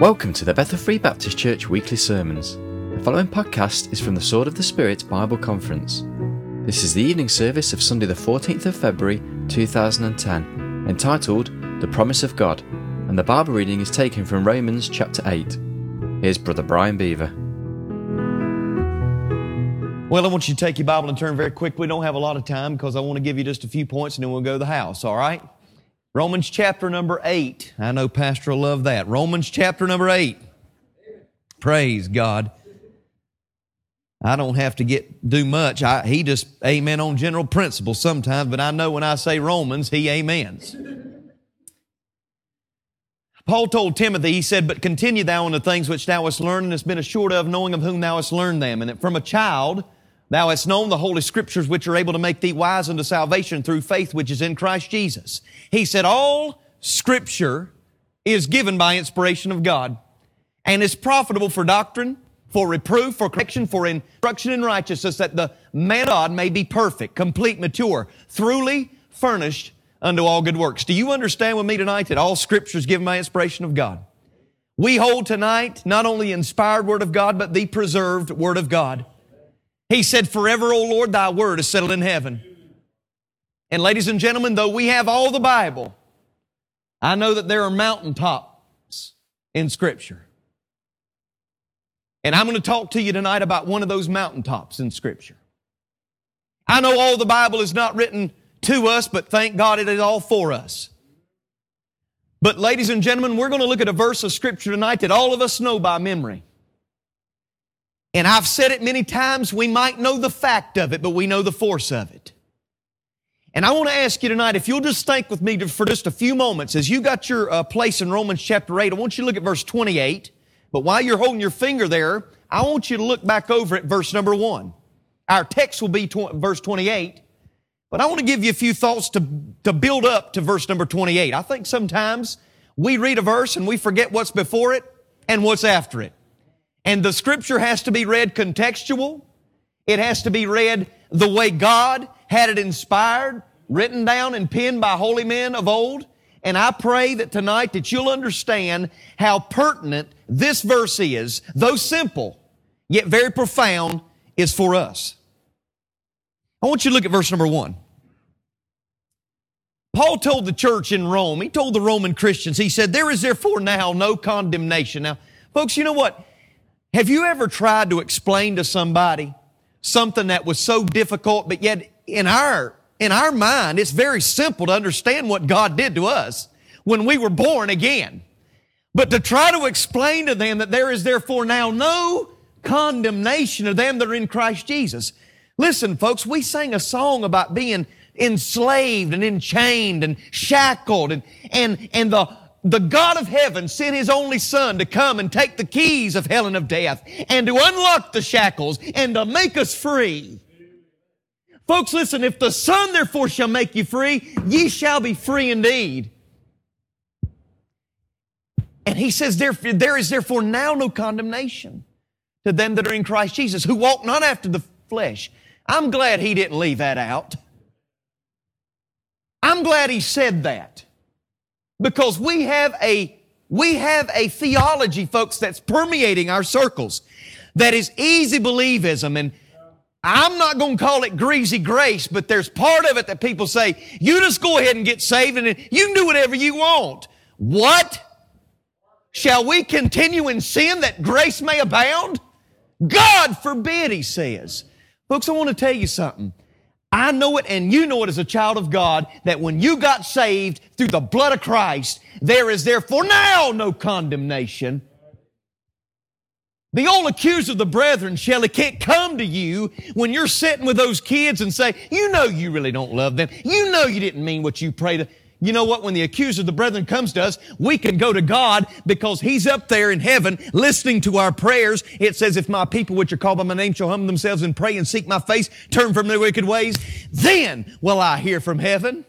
Welcome to the Bethel Free Baptist Church weekly sermons. The following podcast is from the Sword of the Spirit Bible Conference. This is the evening service of Sunday, the 14th of February 2010, entitled The Promise of God, and the Bible reading is taken from Romans chapter 8. Here's Brother Brian Beaver. Well, I want you to take your Bible and turn very quick. We don't have a lot of time because I want to give you just a few points and then we'll go to the house, all right? Romans chapter number 8. I know Pastor will love that. Romans chapter number 8. Praise God. I don't have to get do much. I, he just amen on general principles sometimes, but I know when I say Romans, he amens. Paul told Timothy, he said, But continue thou in the things which thou hast learned and hast been assured of, knowing of whom thou hast learned them, and that from a child Thou hast known the Holy Scriptures which are able to make thee wise unto salvation through faith which is in Christ Jesus. He said all Scripture is given by inspiration of God and is profitable for doctrine, for reproof, for correction, for instruction in righteousness that the man of God may be perfect, complete, mature, truly furnished unto all good works. Do you understand with me tonight that all Scripture is given by inspiration of God? We hold tonight not only inspired Word of God, but the preserved Word of God. He said, Forever, O Lord, thy word is settled in heaven. And ladies and gentlemen, though we have all the Bible, I know that there are mountaintops in Scripture. And I'm going to talk to you tonight about one of those mountaintops in Scripture. I know all the Bible is not written to us, but thank God it is all for us. But ladies and gentlemen, we're going to look at a verse of Scripture tonight that all of us know by memory. And I've said it many times, we might know the fact of it, but we know the force of it. And I want to ask you tonight, if you'll just think with me for just a few moments, as you got your uh, place in Romans chapter 8, I want you to look at verse 28. But while you're holding your finger there, I want you to look back over at verse number 1. Our text will be tw- verse 28. But I want to give you a few thoughts to, to build up to verse number 28. I think sometimes we read a verse and we forget what's before it and what's after it. And the scripture has to be read contextual. It has to be read the way God had it inspired, written down and penned by holy men of old. And I pray that tonight that you'll understand how pertinent this verse is, though simple, yet very profound, is for us. I want you to look at verse number one. Paul told the church in Rome, he told the Roman Christians, he said, There is therefore now no condemnation. Now, folks, you know what? Have you ever tried to explain to somebody something that was so difficult, but yet in our, in our mind, it's very simple to understand what God did to us when we were born again. But to try to explain to them that there is therefore now no condemnation of them that are in Christ Jesus. Listen, folks, we sang a song about being enslaved and enchained and shackled and, and, and the, the God of heaven sent His only Son to come and take the keys of hell and of death and to unlock the shackles and to make us free. Folks, listen, if the Son therefore shall make you free, ye shall be free indeed. And he says, there, there is therefore now no condemnation to them that are in Christ Jesus, who walk not after the flesh. I'm glad he didn't leave that out. I'm glad he said that. Because we have a, we have a theology, folks, that's permeating our circles that is easy believism. And I'm not going to call it greasy grace, but there's part of it that people say, you just go ahead and get saved and you can do whatever you want. What? Shall we continue in sin that grace may abound? God forbid, he says. Folks, I want to tell you something. I know it and you know it as a child of God that when you got saved through the blood of Christ, there is therefore now no condemnation. The old accuser of the brethren, Shelley, can't come to you when you're sitting with those kids and say, you know you really don't love them. You know you didn't mean what you prayed. You know what? When the accuser of the brethren comes to us, we can go to God because He's up there in heaven listening to our prayers. It says, if my people which are called by my name shall humble themselves and pray and seek my face, turn from their wicked ways, then will I hear from heaven.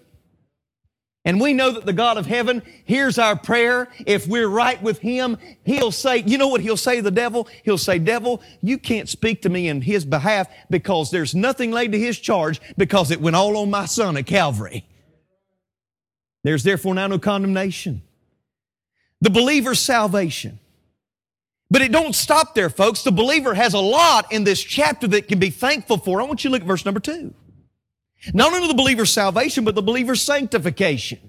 And we know that the God of heaven hears our prayer. If we're right with Him, He'll say, you know what He'll say to the devil? He'll say, devil, you can't speak to me in His behalf because there's nothing laid to His charge because it went all on my son at Calvary. There's therefore now no condemnation. The believer's salvation. But it don't stop there, folks. The believer has a lot in this chapter that can be thankful for. I want you to look at verse number two. Not only the believer's salvation, but the believer's sanctification.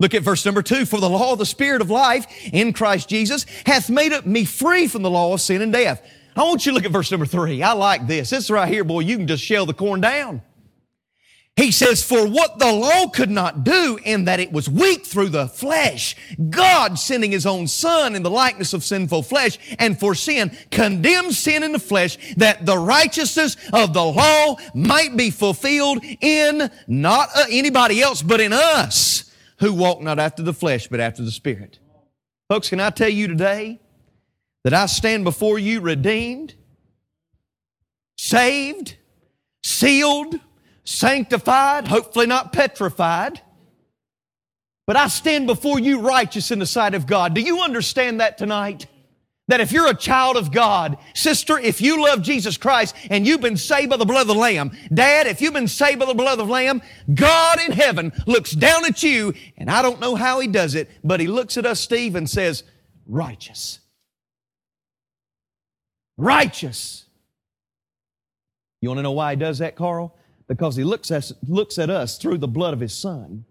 Look at verse number two. For the law of the Spirit of life in Christ Jesus hath made me free from the law of sin and death. I want you to look at verse number three. I like this. This right here, boy, you can just shell the corn down. He says, For what the law could not do in that it was weak through the flesh, God sending His own Son in the likeness of sinful flesh and for sin, condemned sin in the flesh that the righteousness of the law might be fulfilled in not uh, anybody else, but in us who walk not after the flesh, but after the Spirit. Folks, can I tell you today that I stand before you redeemed, saved, sealed, sanctified, hopefully not petrified. But I stand before you righteous in the sight of God. Do you understand that tonight? That if you're a child of God, sister, if you love Jesus Christ and you've been saved by the blood of the Lamb, dad, if you've been saved by the blood of the Lamb, God in heaven looks down at you, and I don't know how he does it, but he looks at us, Steve, and says, righteous. Righteous. You want to know why he does that, Carl? Because he looks at, looks at us through the blood of his son.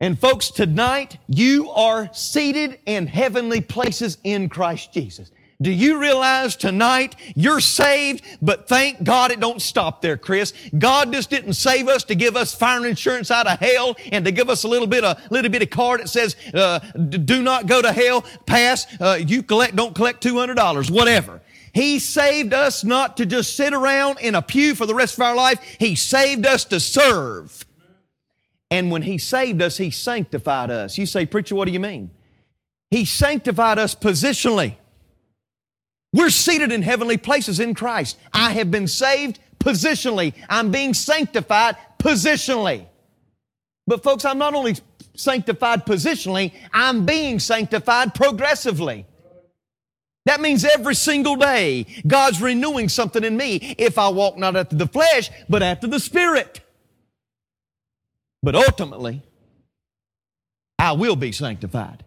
And folks, tonight you are seated in heavenly places in Christ Jesus. Do you realize tonight you're saved, but thank God it don't stop there, Chris. God just didn't save us to give us fire insurance out of hell and to give us a little bit of little bit of card that says, uh, "Do not go to hell." Pass. Uh, you collect. Don't collect two hundred dollars. Whatever. He saved us not to just sit around in a pew for the rest of our life. He saved us to serve. And when He saved us, He sanctified us. You say, Preacher, what do you mean? He sanctified us positionally. We're seated in heavenly places in Christ. I have been saved positionally. I'm being sanctified positionally. But folks, I'm not only sanctified positionally, I'm being sanctified progressively. That means every single day, God's renewing something in me if I walk not after the flesh, but after the Spirit. But ultimately, I will be sanctified.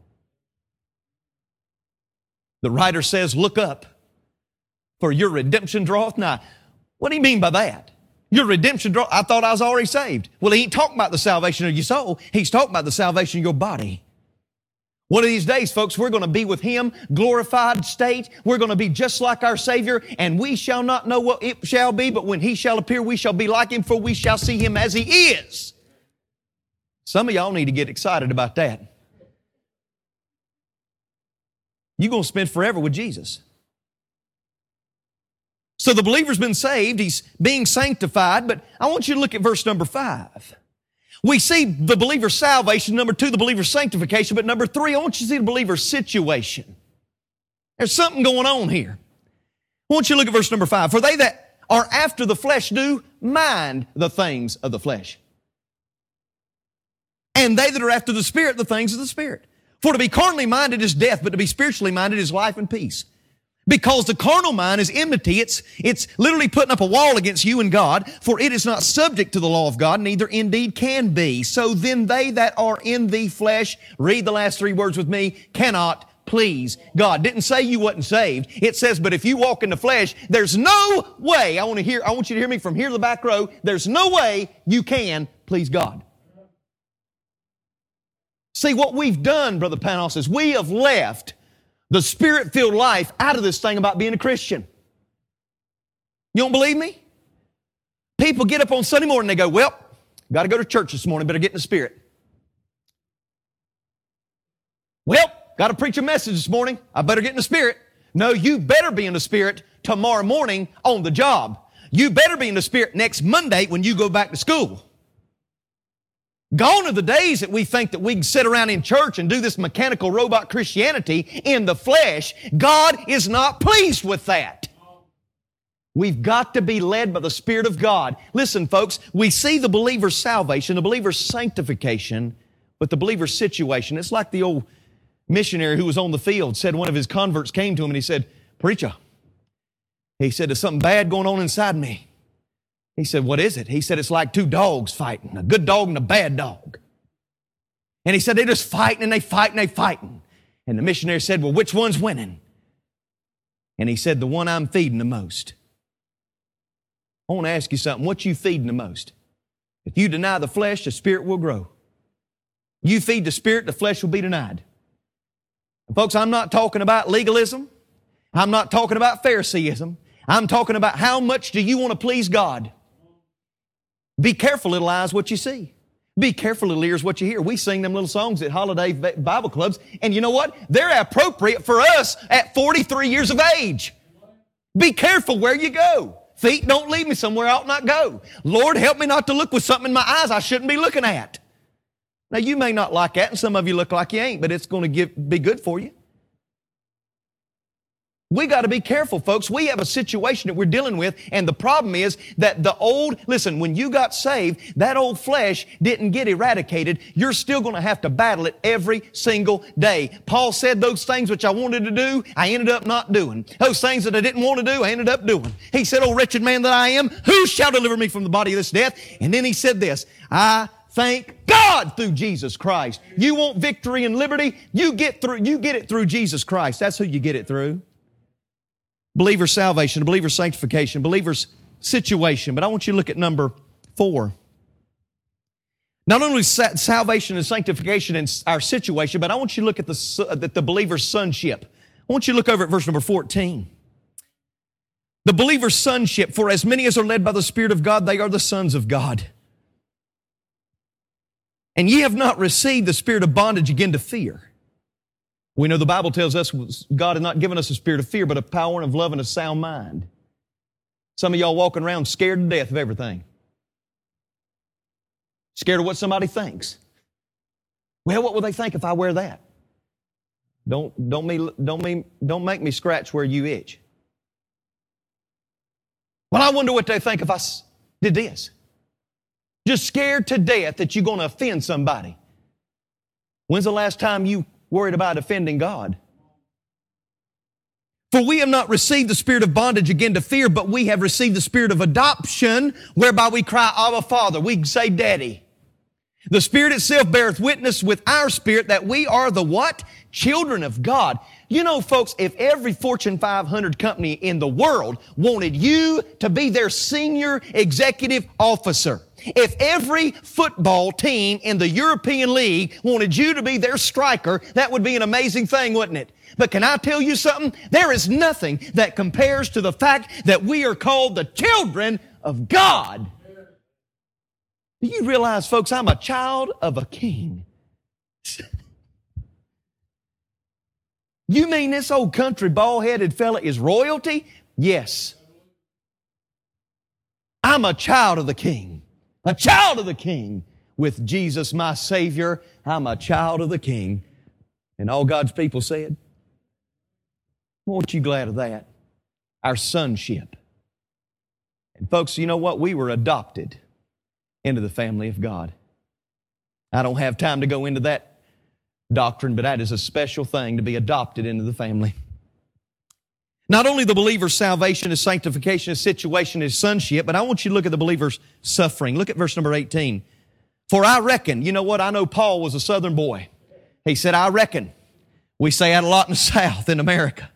The writer says, Look up, for your redemption draweth nigh. What do you mean by that? Your redemption draw. I thought I was already saved. Well, he ain't talking about the salvation of your soul. He's talking about the salvation of your body. One of these days, folks, we're going to be with Him, glorified state. We're going to be just like our Savior, and we shall not know what it shall be, but when He shall appear, we shall be like Him, for we shall see Him as He is. Some of y'all need to get excited about that. You're going to spend forever with Jesus. So the believer's been saved, he's being sanctified, but I want you to look at verse number five. We see the believer's salvation. Number two, the believer's sanctification. But number three, I want you to see the believer's situation. There's something going on here. I want you to look at verse number five. For they that are after the flesh do mind the things of the flesh. And they that are after the Spirit, the things of the Spirit. For to be carnally minded is death, but to be spiritually minded is life and peace. Because the carnal mind is enmity. It's, it's literally putting up a wall against you and God, for it is not subject to the law of God, neither indeed can be. So then they that are in the flesh, read the last three words with me, cannot please God. Didn't say you wasn't saved. It says, but if you walk in the flesh, there's no way, I want to hear, I want you to hear me from here to the back row, there's no way you can please God. See, what we've done, Brother Panos, is we have left the spirit filled life out of this thing about being a Christian. You don't believe me? People get up on Sunday morning they go, Well, got to go to church this morning, better get in the spirit. Well, got to preach a message this morning, I better get in the spirit. No, you better be in the spirit tomorrow morning on the job. You better be in the spirit next Monday when you go back to school. Gone are the days that we think that we can sit around in church and do this mechanical robot Christianity in the flesh. God is not pleased with that. We've got to be led by the Spirit of God. Listen, folks, we see the believer's salvation, the believer's sanctification, but the believer's situation. It's like the old missionary who was on the field said one of his converts came to him and he said, Preacher, he said, there's something bad going on inside me. He said, What is it? He said, It's like two dogs fighting, a good dog and a bad dog. And he said, They're just fighting and they fight and they fighting. And the missionary said, Well, which one's winning? And he said, The one I'm feeding the most. I want to ask you something. What you feeding the most? If you deny the flesh, the spirit will grow. You feed the spirit, the flesh will be denied. And folks, I'm not talking about legalism. I'm not talking about Phariseeism. I'm talking about how much do you want to please God? Be careful, little eyes, what you see. Be careful, little ears, what you hear. We sing them little songs at holiday Bible clubs, and you know what? They're appropriate for us at 43 years of age. Be careful where you go. Feet don't lead me somewhere I ought not go. Lord, help me not to look with something in my eyes I shouldn't be looking at. Now, you may not like that, and some of you look like you ain't, but it's going to be good for you. We got to be careful, folks. We have a situation that we're dealing with, and the problem is that the old, listen, when you got saved, that old flesh didn't get eradicated. You're still going to have to battle it every single day. Paul said those things which I wanted to do, I ended up not doing. Those things that I didn't want to do, I ended up doing. He said, Oh, wretched man that I am, who shall deliver me from the body of this death? And then he said this, I thank God through Jesus Christ. You want victory and liberty? You get through, you get it through Jesus Christ. That's who you get it through believer's salvation, a believer's sanctification, believer's situation. But I want you to look at number four. Not only salvation and sanctification in our situation, but I want you to look at the, at the believer's sonship. I want you to look over at verse number 14. The believer's sonship, for as many as are led by the Spirit of God, they are the sons of God. And ye have not received the spirit of bondage again to fear we know the Bible tells us God has not given us a spirit of fear, but a power and of love and a sound mind. Some of y'all walking around scared to death of everything. Scared of what somebody thinks. Well, what will they think if I wear that? Don't, don't, me, don't, me, don't make me scratch where you itch. Well, I wonder what they think if I did this. Just scared to death that you're going to offend somebody. When's the last time you worried about offending God. For we have not received the spirit of bondage again to fear, but we have received the spirit of adoption, whereby we cry, Abba, Father. We say, Daddy. The Spirit itself beareth witness with our spirit that we are the what? Children of God. You know, folks, if every Fortune 500 company in the world wanted you to be their senior executive officer, if every football team in the European League wanted you to be their striker, that would be an amazing thing, wouldn't it? But can I tell you something? There is nothing that compares to the fact that we are called the children of God. Do you realize, folks, I'm a child of a king? you mean this old country bald headed fella is royalty? Yes. I'm a child of the king a child of the King. With Jesus, my Savior, I'm a child of the King. And all God's people said, Won't you glad of that? Our sonship. And folks, you know what? We were adopted into the family of God. I don't have time to go into that doctrine, but that is a special thing to be adopted into the family. Not only the believer's salvation, his sanctification, his situation, his sonship, but I want you to look at the believer's suffering. Look at verse number 18. For I reckon, you know what? I know Paul was a southern boy. He said, I reckon. We say that a lot in the South, in America.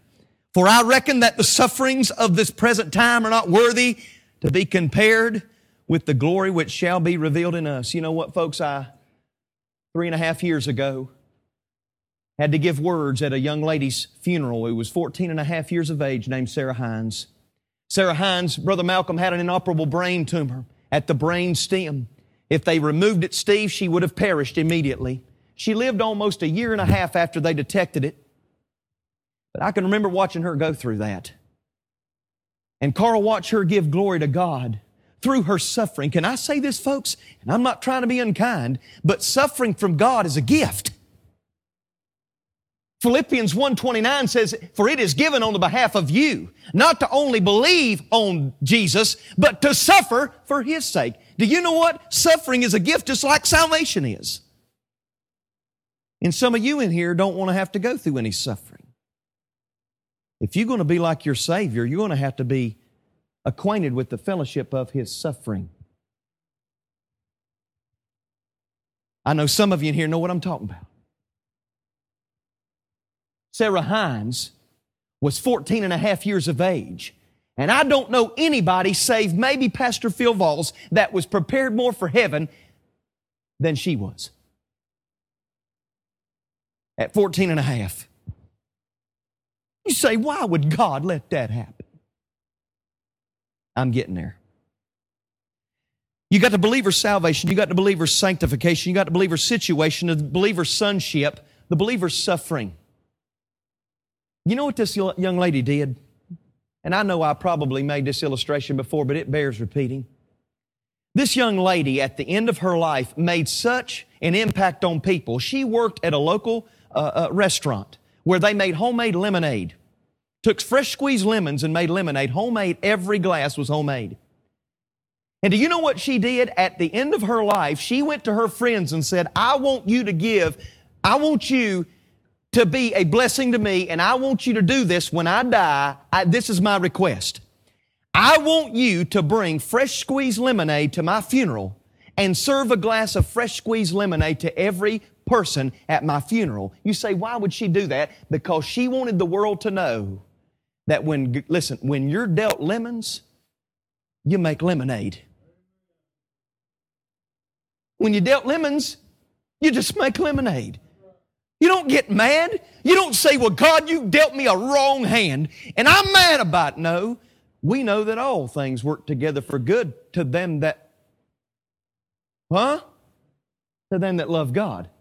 For I reckon that the sufferings of this present time are not worthy to be compared with the glory which shall be revealed in us. You know what, folks? I, three and a half years ago, had to give words at a young lady's funeral who was 14 and a half years of age named Sarah Hines. Sarah Hines, Brother Malcolm had an inoperable brain tumor at the brain stem. If they removed it, Steve, she would have perished immediately. She lived almost a year and a half after they detected it. But I can remember watching her go through that. And Carl watched her give glory to God through her suffering. Can I say this, folks? And I'm not trying to be unkind, but suffering from God is a gift. Philippians 1:29 says, "For it is given on the behalf of you, not to only believe on Jesus, but to suffer for his sake." Do you know what? Suffering is a gift just like salvation is. And some of you in here don't want to have to go through any suffering. If you're going to be like your Savior, you're going to have to be acquainted with the fellowship of his suffering. I know some of you in here know what I'm talking about. Sarah Hines, was 14 and a half years of age. And I don't know anybody, save maybe Pastor Phil Valls, that was prepared more for heaven than she was. At 14 and a half. You say, why would God let that happen? I'm getting there. You got the believer's salvation, you got the believer's sanctification, you got the believer's situation, the believer's sonship, the believer's suffering. You know what this young lady did? And I know I probably made this illustration before, but it bears repeating. This young lady at the end of her life made such an impact on people. She worked at a local uh, uh, restaurant where they made homemade lemonade. Took fresh squeezed lemons and made lemonade. Homemade, every glass was homemade. And do you know what she did? At the end of her life, she went to her friends and said, I want you to give, I want you to be a blessing to me, and I want you to do this when I die. I, this is my request. I want you to bring fresh squeezed lemonade to my funeral and serve a glass of fresh squeezed lemonade to every person at my funeral. You say, why would she do that? Because she wanted the world to know that when, listen, when you're dealt lemons, you make lemonade. When you dealt lemons, you just make lemonade. You don't get mad. You don't say, well, God, you dealt me a wrong hand and I'm mad about it. No. We know that all things work together for good to them that, huh? To them that love God.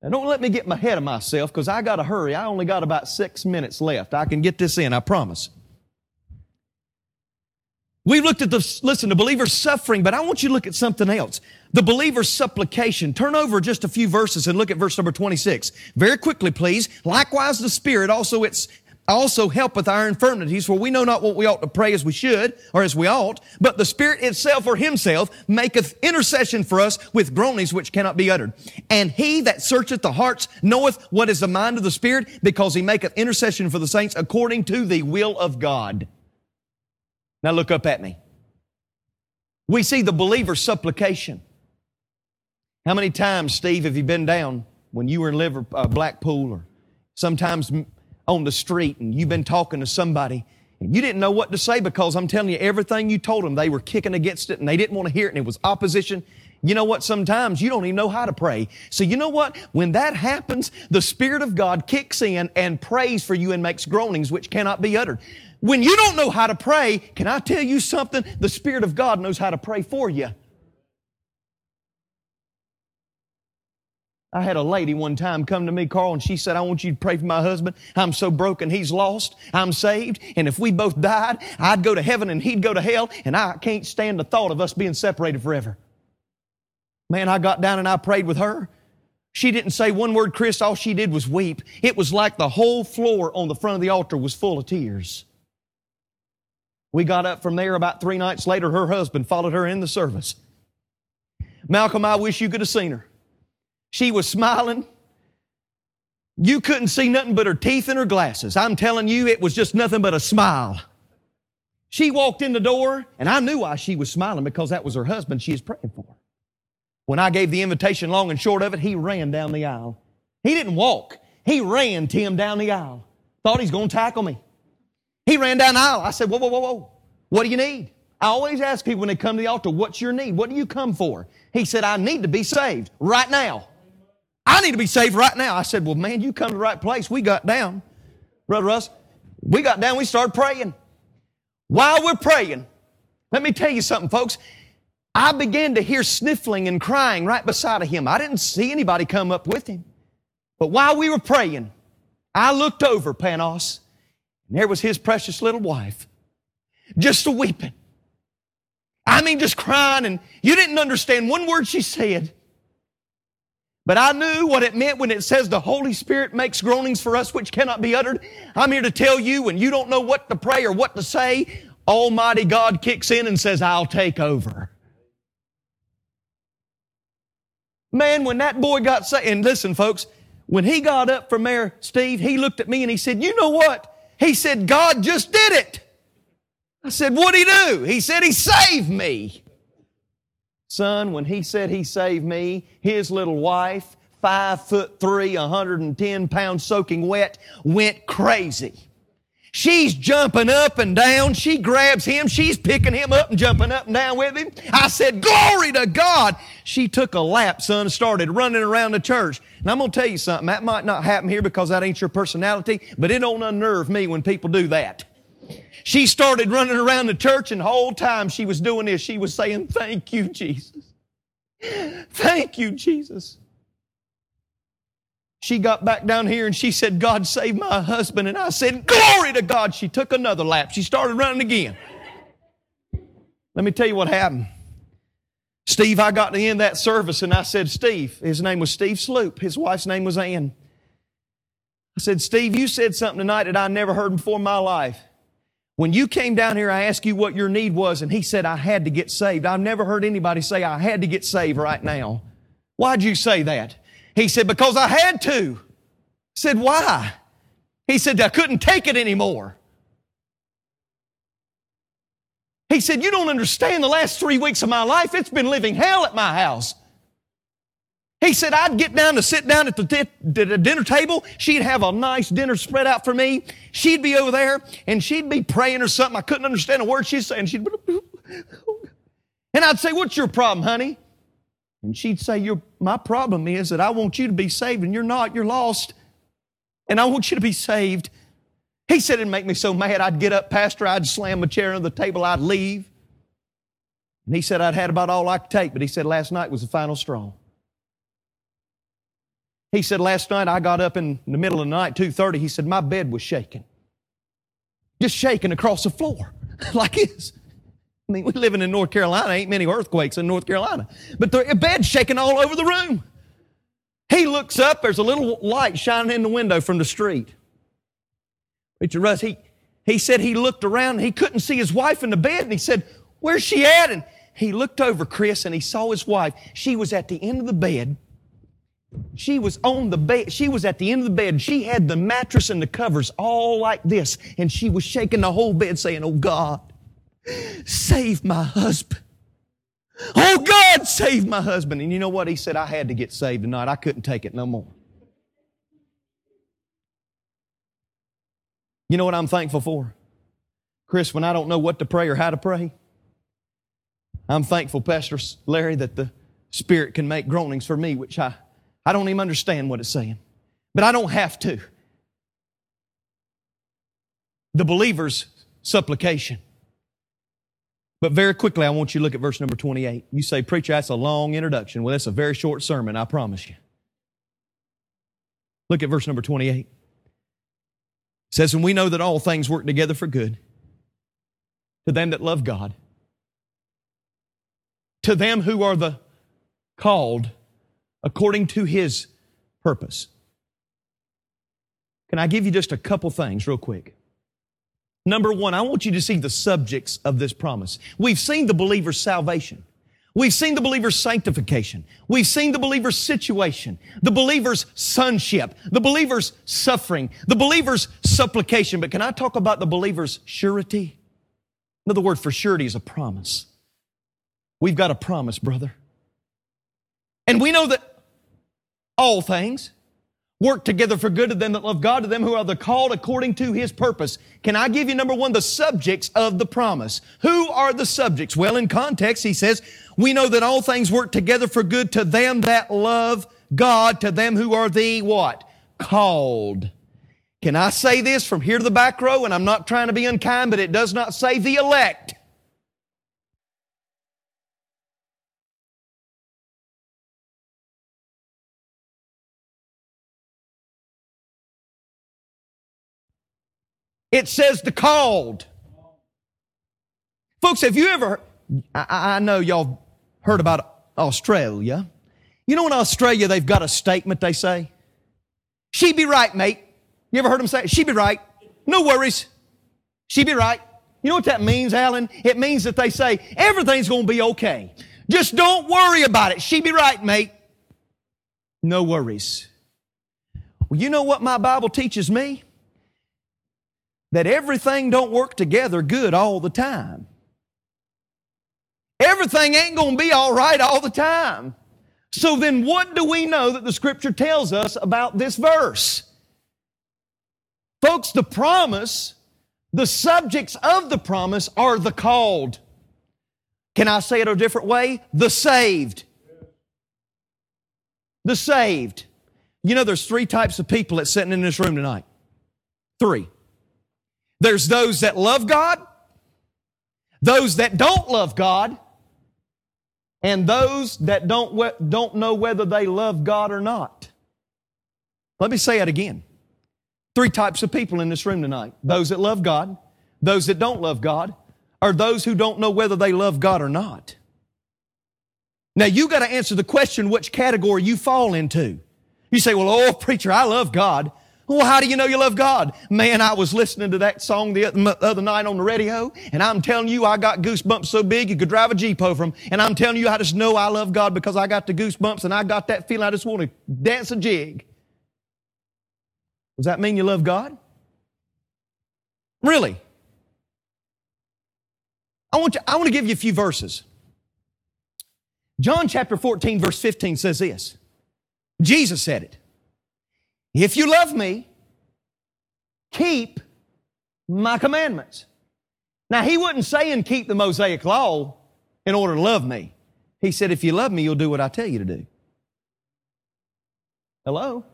Now, don't let me get my head of myself because I got to hurry. I only got about six minutes left. I can get this in, I promise. We've looked at the, listen, the believer's suffering, but I want you to look at something else. The believer's supplication. Turn over just a few verses and look at verse number 26. Very quickly, please. Likewise, the Spirit also it's also helpeth our infirmities, for we know not what we ought to pray as we should, or as we ought, but the Spirit itself or Himself maketh intercession for us with groanings which cannot be uttered. And He that searcheth the hearts knoweth what is the mind of the Spirit, because He maketh intercession for the saints according to the will of God. Now look up at me. We see the believer's supplication. How many times, Steve, have you been down when you were in Liverpool, uh, Blackpool or sometimes on the street and you've been talking to somebody and you didn't know what to say because I'm telling you, everything you told them, they were kicking against it and they didn't want to hear it and it was opposition. You know what? Sometimes you don't even know how to pray. So you know what? When that happens, the Spirit of God kicks in and prays for you and makes groanings which cannot be uttered. When you don't know how to pray, can I tell you something? The Spirit of God knows how to pray for you. I had a lady one time come to me, Carl, and she said, I want you to pray for my husband. I'm so broken. He's lost. I'm saved. And if we both died, I'd go to heaven and he'd go to hell. And I can't stand the thought of us being separated forever. Man, I got down and I prayed with her. She didn't say one word, Chris. All she did was weep. It was like the whole floor on the front of the altar was full of tears. We got up from there about three nights later. Her husband followed her in the service. Malcolm, I wish you could have seen her. She was smiling. You couldn't see nothing but her teeth and her glasses. I'm telling you, it was just nothing but a smile. She walked in the door, and I knew why she was smiling because that was her husband she was praying for. When I gave the invitation, long and short of it, he ran down the aisle. He didn't walk. He ran Tim down the aisle. Thought he's going to tackle me. He ran down the aisle. I said, whoa, whoa, whoa, whoa. What do you need? I always ask people when they come to the altar, what's your need? What do you come for? He said, I need to be saved right now. I need to be saved right now. I said, well, man, you come to the right place. We got down. Brother Russ, we got down. We started praying. While we're praying, let me tell you something, folks. I began to hear sniffling and crying right beside of him. I didn't see anybody come up with him. But while we were praying, I looked over Panos and there was his precious little wife, just a weeping. I mean, just crying, and you didn't understand one word she said. But I knew what it meant when it says the Holy Spirit makes groanings for us which cannot be uttered. I'm here to tell you when you don't know what to pray or what to say, Almighty God kicks in and says, I'll take over. Man, when that boy got saved, and listen, folks, when he got up from there, Steve, he looked at me and he said, You know what? He said, God just did it. I said, What'd he do? He said, He saved me. Son, when he said he saved me, his little wife five foot three, 110 pounds soaking wet, went crazy. She's jumping up and down. She grabs him. She's picking him up and jumping up and down with him. I said, glory to God. She took a lap, son, and started running around the church. And I'm going to tell you something. That might not happen here because that ain't your personality, but it don't unnerve me when people do that. She started running around the church and the whole time she was doing this, she was saying, thank you, Jesus. Thank you, Jesus. She got back down here and she said, God save my husband. And I said, Glory to God. She took another lap. She started running again. Let me tell you what happened. Steve, I got to end that service and I said, Steve, his name was Steve Sloop. His wife's name was Ann. I said, Steve, you said something tonight that I never heard before in my life. When you came down here, I asked you what your need was, and he said, I had to get saved. I've never heard anybody say, I had to get saved right now. Why'd you say that? He said, Because I had to. I said, Why? He said, I couldn't take it anymore. He said, You don't understand the last three weeks of my life. It's been living hell at my house. He said, I'd get down to sit down at the, the dinner table. She'd have a nice dinner spread out for me. She'd be over there and she'd be praying or something. I couldn't understand a word she's saying. She'd, and I'd say, What's your problem, honey? And she'd say, My problem is that I want you to be saved and you're not, you're lost. And I want you to be saved. He said it'd make me so mad I'd get up, Pastor, I'd slam a chair under the table, I'd leave. And he said I'd had about all I could take, but he said last night was the final straw. He said last night I got up in the middle of the night, 2.30, he said my bed was shaking. Just shaking across the floor like this. I mean, we're living in North Carolina. Ain't many earthquakes in North Carolina. But the bed's shaking all over the room. He looks up. There's a little light shining in the window from the street. Preacher Russ, he, he said he looked around. He couldn't see his wife in the bed. And he said, where's she at? And he looked over, Chris, and he saw his wife. She was at the end of the bed. She was on the bed. She was at the end of the bed. She had the mattress and the covers all like this. And she was shaking the whole bed saying, Oh God, Save my husband. Oh God, save my husband. And you know what? He said, I had to get saved tonight. I couldn't take it no more. You know what I'm thankful for? Chris, when I don't know what to pray or how to pray, I'm thankful, Pastor Larry, that the Spirit can make groanings for me, which I, I don't even understand what it's saying. But I don't have to. The believer's supplication but very quickly, I want you to look at verse number 28. You say, Preacher, that's a long introduction. Well, that's a very short sermon, I promise you. Look at verse number 28. It says, And we know that all things work together for good to them that love God, to them who are the called according to his purpose. Can I give you just a couple things real quick? Number one, I want you to see the subjects of this promise. We've seen the believer's salvation. We've seen the believer's sanctification. We've seen the believer's situation, the believer's sonship, the believer's suffering, the believer's supplication. But can I talk about the believer's surety? Another word for surety is a promise. We've got a promise, brother. And we know that all things, work together for good to them that love God, to them who are the called according to His purpose. Can I give you number one, the subjects of the promise? Who are the subjects? Well, in context, he says, we know that all things work together for good to them that love God, to them who are the what? Called. Can I say this from here to the back row? And I'm not trying to be unkind, but it does not say the elect. It says the called. Folks, have you ever, I, I know y'all heard about Australia. You know in Australia they've got a statement they say? She be right, mate. You ever heard them say, she be right. No worries. She be right. You know what that means, Alan? It means that they say, everything's going to be okay. Just don't worry about it. She be right, mate. No worries. Well, you know what my Bible teaches me? That everything don't work together good all the time. Everything ain't going to be all right all the time. So then what do we know that the scripture tells us about this verse? Folks, the promise, the subjects of the promise are the called. Can I say it a different way? The saved. The saved. You know, there's three types of people that's sitting in this room tonight. Three. There's those that love God, those that don't love God, and those that don't, don't know whether they love God or not. Let me say it again. Three types of people in this room tonight. Those that love God, those that don't love God, or those who don't know whether they love God or not. Now you got to answer the question which category you fall into. You say, well, oh, preacher, I love God. Well, how do you know you love God? Man, I was listening to that song the other night on the radio, and I'm telling you, I got goosebumps so big you could drive a Jeep over them. And I'm telling you, I just know I love God because I got the goosebumps and I got that feeling I just want to dance a jig. Does that mean you love God? Really? I want, you, I want to give you a few verses. John chapter 14, verse 15 says this Jesus said it. If you love me, keep my commandments. Now, he wasn't saying keep the Mosaic law in order to love me. He said, if you love me, you'll do what I tell you to do. Hello?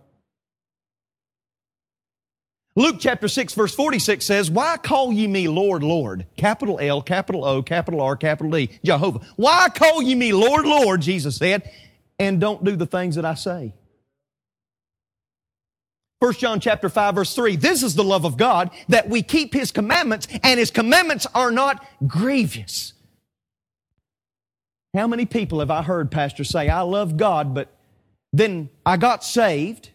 Luke chapter 6 verse 46 says, Why call ye me Lord, Lord? Capital L, capital O, capital R, capital D, Jehovah. Why call ye me Lord, Lord, Jesus said, and don't do the things that I say? 1 John chapter 5 verse 3. This is the love of God that we keep His commandments and His commandments are not grievous. How many people have I heard pastors say, I love God, but then I got saved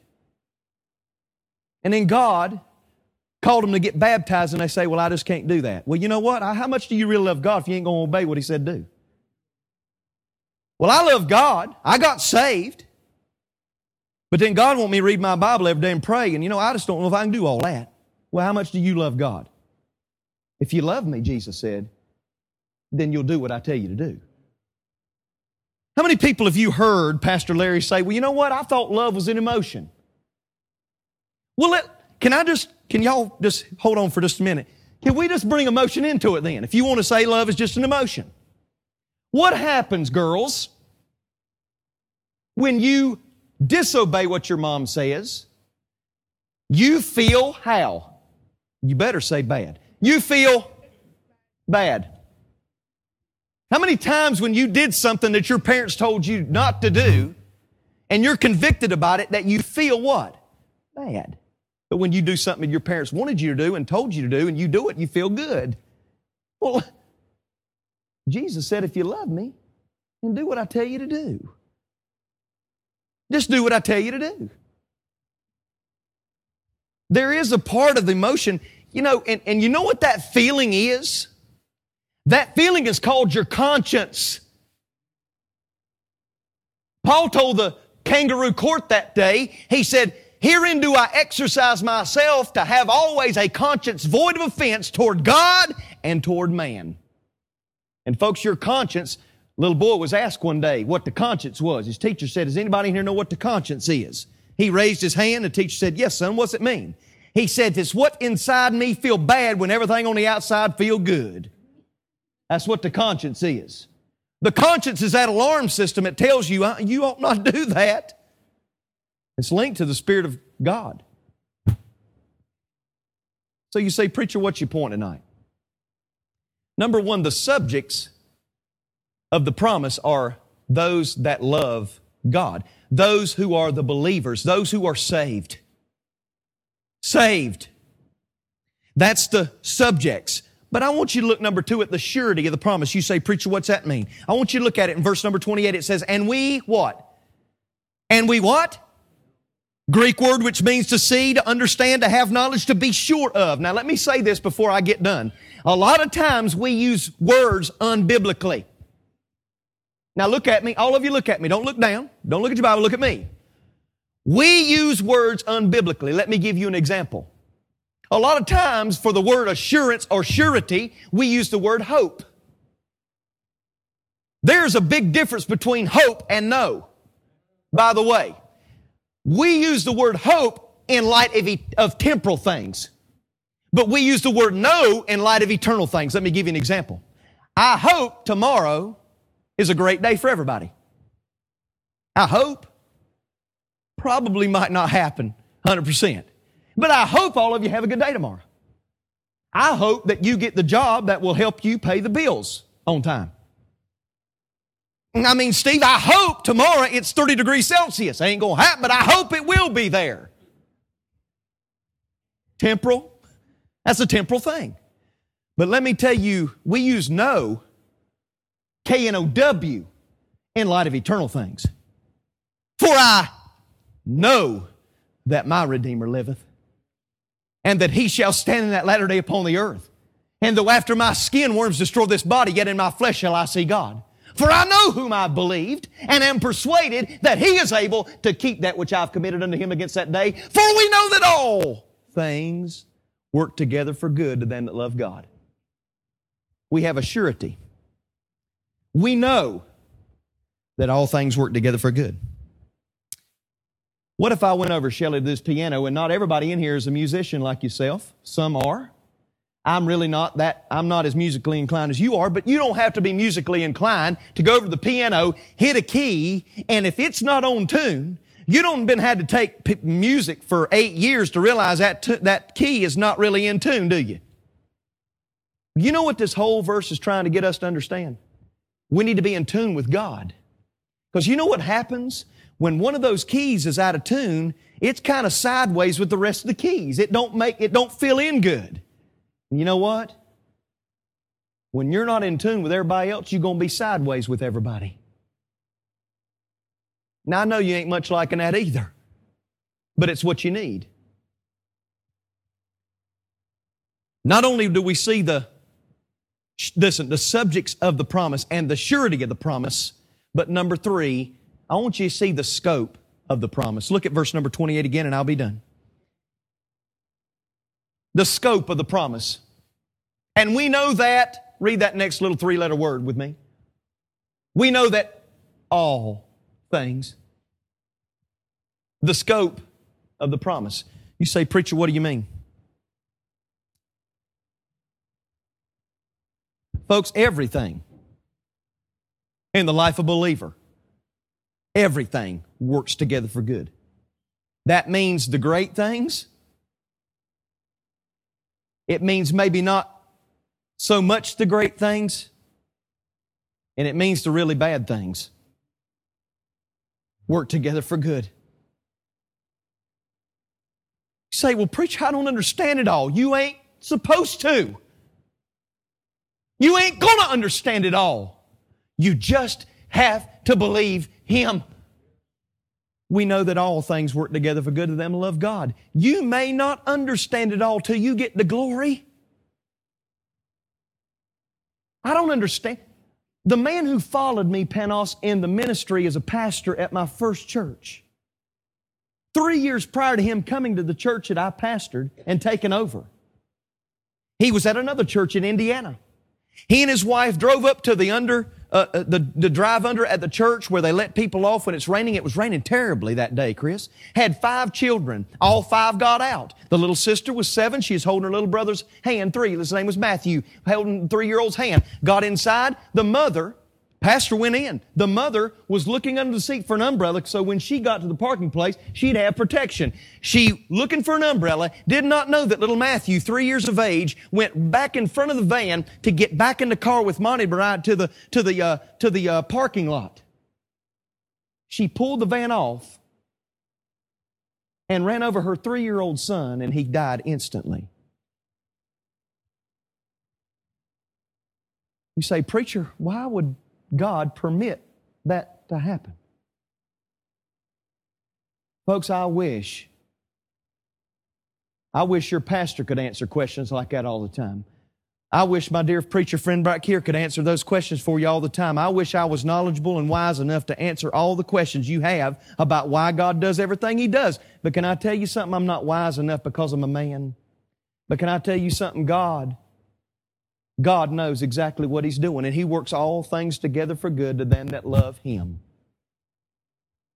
and then God called them to get baptized and they say, well, I just can't do that. Well, you know what? How much do you really love God if you ain't going to obey what He said do? Well, I love God. I got saved. But then God want me to read my Bible every day and pray. And you know, I just don't know if I can do all that. Well, how much do you love God? If you love me, Jesus said, then you'll do what I tell you to do. How many people have you heard Pastor Larry say, well, you know what? I thought love was an emotion. Well, let, can I just, can y'all just hold on for just a minute? Can we just bring emotion into it then? If you want to say love is just an emotion. What happens, girls, when you disobey what your mom says, you feel how? You better say bad. You feel bad. How many times when you did something that your parents told you not to do and you're convicted about it that you feel what? Bad. But when you do something that your parents wanted you to do and told you to do and you do it, you feel good. Well, Jesus said, if you love me, then do what I tell you to do. Just do what I tell you to do. There is a part of the emotion, you know, and, and you know what that feeling is? That feeling is called your conscience. Paul told the kangaroo court that day, he said, Herein do I exercise myself to have always a conscience void of offense toward God and toward man. And folks, your conscience Little boy was asked one day what the conscience was. His teacher said, Does anybody here know what the conscience is? He raised his hand. The teacher said, Yes, son. What's it mean? He said, It's what inside me feel bad when everything on the outside feel good. That's what the conscience is. The conscience is that alarm system. It tells you, uh, you ought not do that. It's linked to the Spirit of God. So you say, Preacher, what's your point tonight? Number one, the subjects of the promise are those that love God, those who are the believers, those who are saved. Saved. That's the subjects. But I want you to look number two at the surety of the promise. You say, preacher, what's that mean? I want you to look at it in verse number 28. It says, and we what? And we what? Greek word which means to see, to understand, to have knowledge, to be sure of. Now let me say this before I get done. A lot of times we use words unbiblically. Now look at me. All of you look at me. Don't look down. Don't look at your Bible. Look at me. We use words unbiblically. Let me give you an example. A lot of times for the word assurance or surety, we use the word hope. There's a big difference between hope and know. By the way, we use the word hope in light of, e- of temporal things, but we use the word know in light of eternal things. Let me give you an example. I hope tomorrow is a great day for everybody. I hope. Probably might not happen 100%. But I hope all of you have a good day tomorrow. I hope that you get the job that will help you pay the bills on time. I mean, Steve, I hope tomorrow it's 30 degrees Celsius. Ain't gonna happen, but I hope it will be there. Temporal, that's a temporal thing. But let me tell you, we use know, K N O W, in light of eternal things. For I know that my Redeemer liveth, and that he shall stand in that latter day upon the earth. And though after my skin worms destroy this body, yet in my flesh shall I see God. For I know whom I believed, and am persuaded that he is able to keep that which I've committed unto him against that day. For we know that all things work together for good to them that love God. We have a surety. We know that all things work together for good. What if I went over, Shelley, to this piano, and not everybody in here is a musician like yourself? Some are. I'm really not that, I'm not as musically inclined as you are, but you don't have to be musically inclined to go over to the piano, hit a key, and if it's not on tune, you don't been had to take p- music for eight years to realize that t- that key is not really in tune, do you? You know what this whole verse is trying to get us to understand? We need to be in tune with God. Because you know what happens when one of those keys is out of tune? It's kind of sideways with the rest of the keys. It don't make, it don't fill in good. And you know what? When you're not in tune with everybody else, you're going to be sideways with everybody. Now, I know you ain't much liking that either, but it's what you need. Not only do we see the, listen, the subjects of the promise and the surety of the promise, but number three, I want you to see the scope of the promise. Look at verse number 28 again, and I'll be done. The scope of the promise. And we know that, read that next little three letter word with me. We know that all things, the scope of the promise. You say, Preacher, what do you mean? Folks, everything in the life of a believer, everything works together for good. That means the great things. It means maybe not so much the great things, and it means the really bad things work together for good. You say, well, preacher, I don't understand it all. You ain't supposed to. You ain't gonna understand it all. You just have to believe Him. We know that all things work together for good to them who love God. You may not understand it all till you get the glory. I don't understand. The man who followed me, Panos, in the ministry as a pastor at my first church, three years prior to him coming to the church that I pastored and taken over, he was at another church in Indiana. He and his wife drove up to the under, uh, uh, the, the drive under at the church where they let people off when it's raining. It was raining terribly that day, Chris. Had five children. All five got out. The little sister was seven. She was holding her little brother's hand, three. His name was Matthew, holding three-year-old's hand. Got inside. The mother Pastor went in. The mother was looking under the seat for an umbrella, so when she got to the parking place, she'd have protection. She, looking for an umbrella, did not know that little Matthew, three years of age, went back in front of the van to get back in the car with Monty Bride to the, to the, uh, to the uh, parking lot. She pulled the van off and ran over her three-year-old son, and he died instantly. You say, preacher, why would God permit that to happen? Folks, I wish, I wish your pastor could answer questions like that all the time. I wish my dear preacher friend back here could answer those questions for you all the time. I wish I was knowledgeable and wise enough to answer all the questions you have about why God does everything He does. But can I tell you something? I'm not wise enough because I'm a man. But can I tell you something? God God knows exactly what He's doing, and He works all things together for good to them that love Him.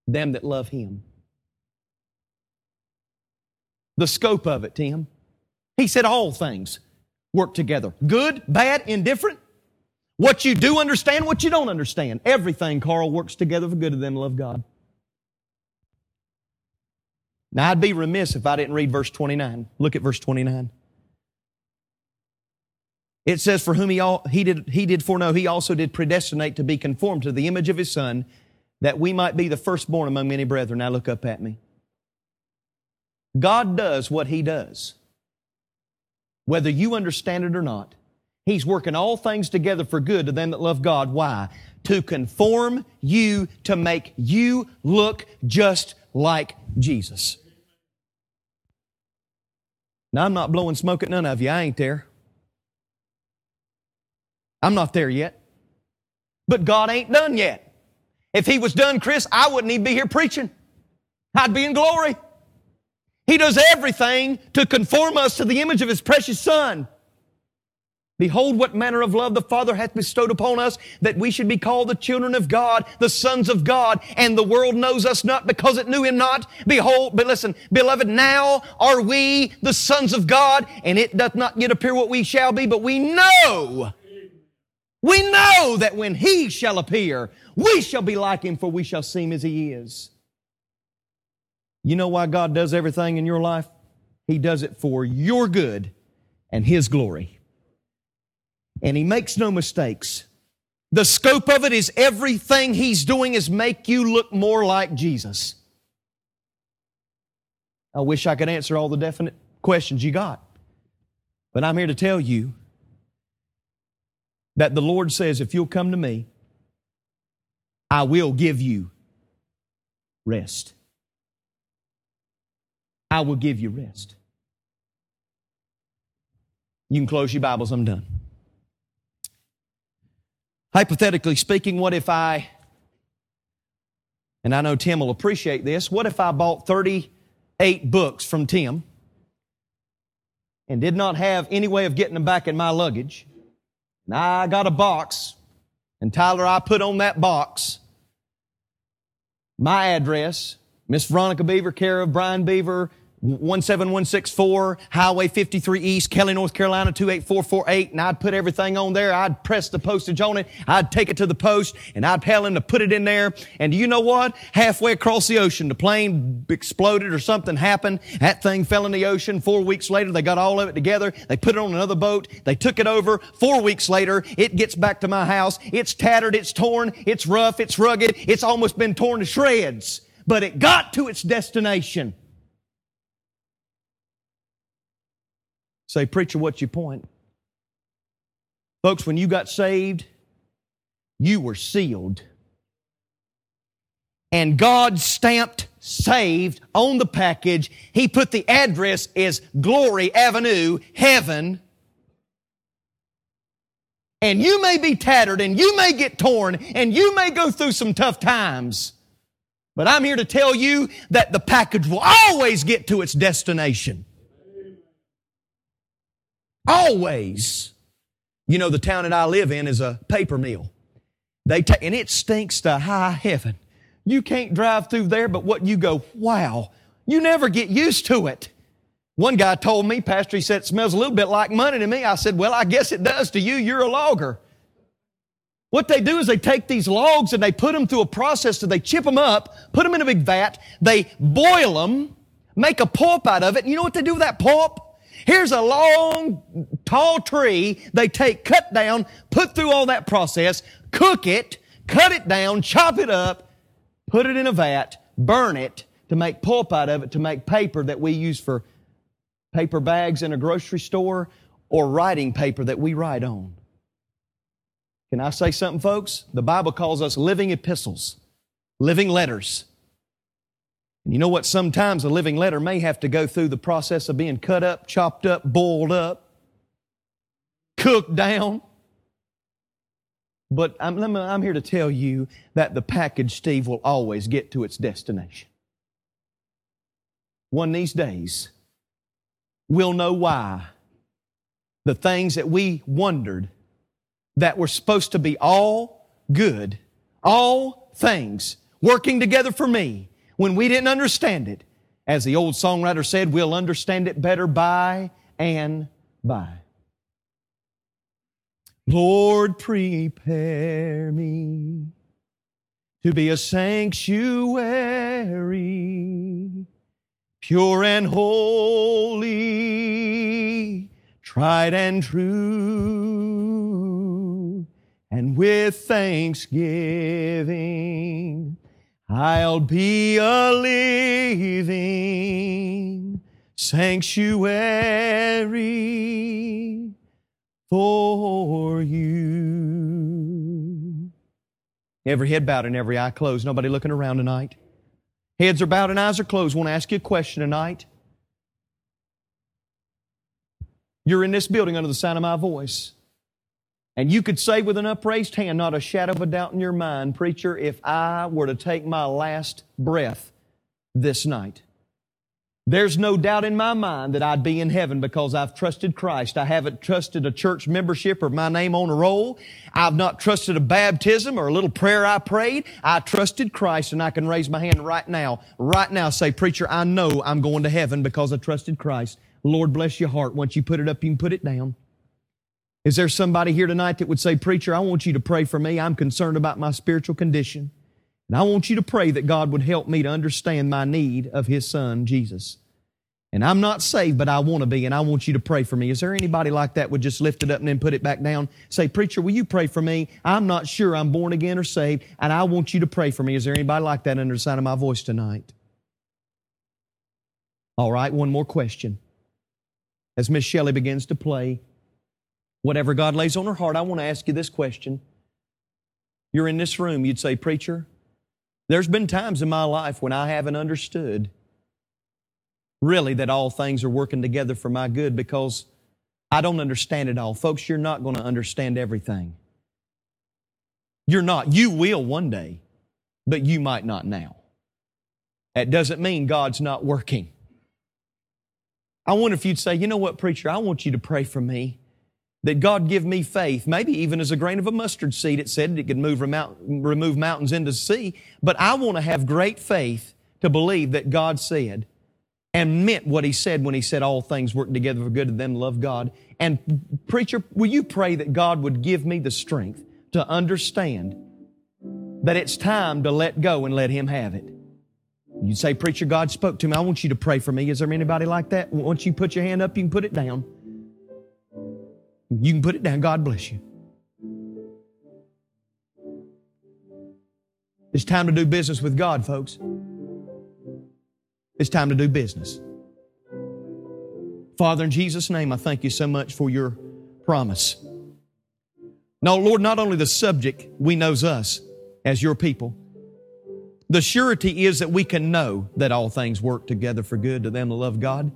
them that love Him. The scope of it, Tim. He said all things work together. Good, bad, indifferent. What you do understand, what you don't understand. Everything, Carl, works together for good to them that love God. Now, I'd be remiss if I didn't read verse 29. Look at verse 29. It says, For whom he, all, he, did, he did foreknow, he also did predestinate to be conformed to the image of his Son, that we might be the firstborn among many brethren. Now look up at me. God does what he does. Whether you understand it or not, he's working all things together for good to them that love God. Why? To conform you, to make you look just like Jesus. Now, I'm not blowing smoke at none of you. I ain't there. I'm not there yet. But God ain't done yet. If He was done, Chris, I wouldn't even be here preaching. I'd be in glory. He does everything to conform us to the image of His precious Son. Behold, what manner of love the Father hath bestowed upon us, that we should be called the children of God, the sons of God, and the world knows us not because it knew Him not. Behold, but listen, beloved, now are we the sons of God, and it doth not yet appear what we shall be, but we know, we know that when He shall appear, we shall be like Him, for we shall see Him as He is. You know why God does everything in your life? He does it for your good and His glory and he makes no mistakes. The scope of it is everything he's doing is make you look more like Jesus. I wish I could answer all the definite questions you got. But I'm here to tell you that the Lord says, if you'll come to me, I will give you rest. I will give you rest. You can close your Bibles, I'm done. Hypothetically speaking, what if I, and I know Tim will appreciate this, what if I bought 38 books from Tim and did not have any way of getting them back in my luggage? And I got a box, and Tyler, I put on that box my address, Miss Veronica Beaver, care of Brian Beaver, 17164, Highway 53 East, Kelly, North Carolina 28448, and I'd put everything on there. I'd press the postage on it. I'd take it to the post, and I'd tell him to put it in there. And you know what? Halfway across the ocean, the plane exploded or something happened. That thing fell in the ocean. Four weeks later, they got all of it together. They put it on another boat. They took it over. Four weeks later, it gets back to my house. It's tattered. It's torn. It's rough. It's rugged. It's almost been torn to shreds. But it got to its destination. Say, preacher, what's your point? Folks, when you got saved, you were sealed. And God stamped saved on the package. He put the address as Glory Avenue, Heaven. And you may be tattered and you may get torn and you may go through some tough times. But I'm here to tell you that the package will always get to its destination. Always. You know, the town that I live in is a paper mill. They take, and it stinks to high heaven. You can't drive through there, but what you go, wow, you never get used to it. One guy told me, Pastor, he said, it smells a little bit like money to me. I said, well, I guess it does to you. You're a logger. What they do is they take these logs and they put them through a process so they chip them up, put them in a big vat, they boil them, make a pulp out of it. And you know what they do with that pulp? Here's a long, tall tree they take, cut down, put through all that process, cook it, cut it down, chop it up, put it in a vat, burn it to make pulp out of it to make paper that we use for paper bags in a grocery store or writing paper that we write on. Can I say something, folks? The Bible calls us living epistles, living letters. And you know what? Sometimes a living letter may have to go through the process of being cut up, chopped up, boiled up, cooked down. But I'm, I'm here to tell you that the package, Steve, will always get to its destination. One of these days, we'll know why the things that we wondered that were supposed to be all good, all things working together for me when we didn't understand it. As the old songwriter said, we'll understand it better by and by. Lord, prepare me to be a sanctuary, pure and holy, tried and true, and with thanksgiving, I'll be a living sanctuary for you. Every head bowed and every eye closed. Nobody looking around tonight. Heads are bowed and eyes are closed. Want to ask you a question tonight. You're in this building under the sound of my voice. And you could say with an upraised hand, not a shadow of a doubt in your mind, preacher, if I were to take my last breath this night, there's no doubt in my mind that I'd be in heaven because I've trusted Christ. I haven't trusted a church membership or my name on a roll. I've not trusted a baptism or a little prayer I prayed. I trusted Christ and I can raise my hand right now. Right now say, preacher, I know I'm going to heaven because I trusted Christ. Lord bless your heart. Once you put it up, you can put it down. Is there somebody here tonight that would say, preacher, I want you to pray for me. I'm concerned about my spiritual condition. And I want you to pray that God would help me to understand my need of His Son, Jesus. And I'm not saved, but I want to be, and I want you to pray for me. Is there anybody like that would just lift it up and then put it back down? Say, Preacher, will you pray for me? I'm not sure I'm born again or saved, and I want you to pray for me. Is there anybody like that under the sound of my voice tonight? All right, one more question. As Miss Shelley begins to play, whatever God lays on her heart, I want to ask you this question. You're in this room, you'd say, Preacher, there's been times in my life when I haven't understood really that all things are working together for my good because I don't understand it all. Folks, you're not going to understand everything. You're not. You will one day, but you might not now. That doesn't mean God's not working. I wonder if you'd say, you know what, preacher, I want you to pray for me that God give me faith, maybe even as a grain of a mustard seed. It said it could move, remove mountains into sea, but I want to have great faith to believe that God said and meant what He said when He said all things work together for good to them love God. And preacher, will you pray that God would give me the strength to understand that it's time to let go and let Him have it? You say, Preacher, God spoke to me. I want you to pray for me. Is there anybody like that? Once you put your hand up, you can put it down. You can put it down. God bless you. It's time to do business with God, folks. It's time to do business. Father, in Jesus' name, I thank you so much for your promise. No, Lord, not only the subject we knows us as your people, the surety is that we can know that all things work together for good to them that love God.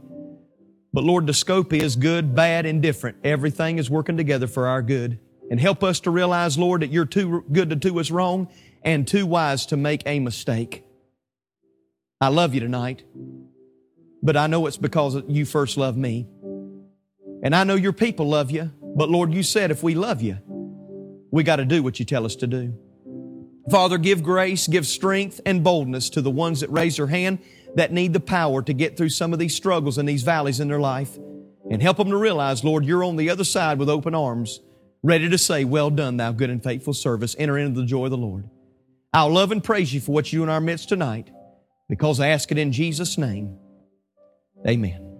But Lord, the scope is good, bad, indifferent. Everything is working together for our good. And help us to realize, Lord, that you're too good to do us wrong and too wise to make a mistake. I love you tonight, but I know it's because you first loved me. And I know your people love you, but Lord, you said if we love you, we got to do what you tell us to do. Father, give grace, give strength and boldness to the ones that raise their hand that need the power to get through some of these struggles and these valleys in their life. And help them to realize, Lord, you're on the other side with open arms, ready to say, Well done, thou good and faithful service. Enter into the joy of the Lord. I'll love and praise you for what you in our midst tonight because I ask it in Jesus' name. Amen.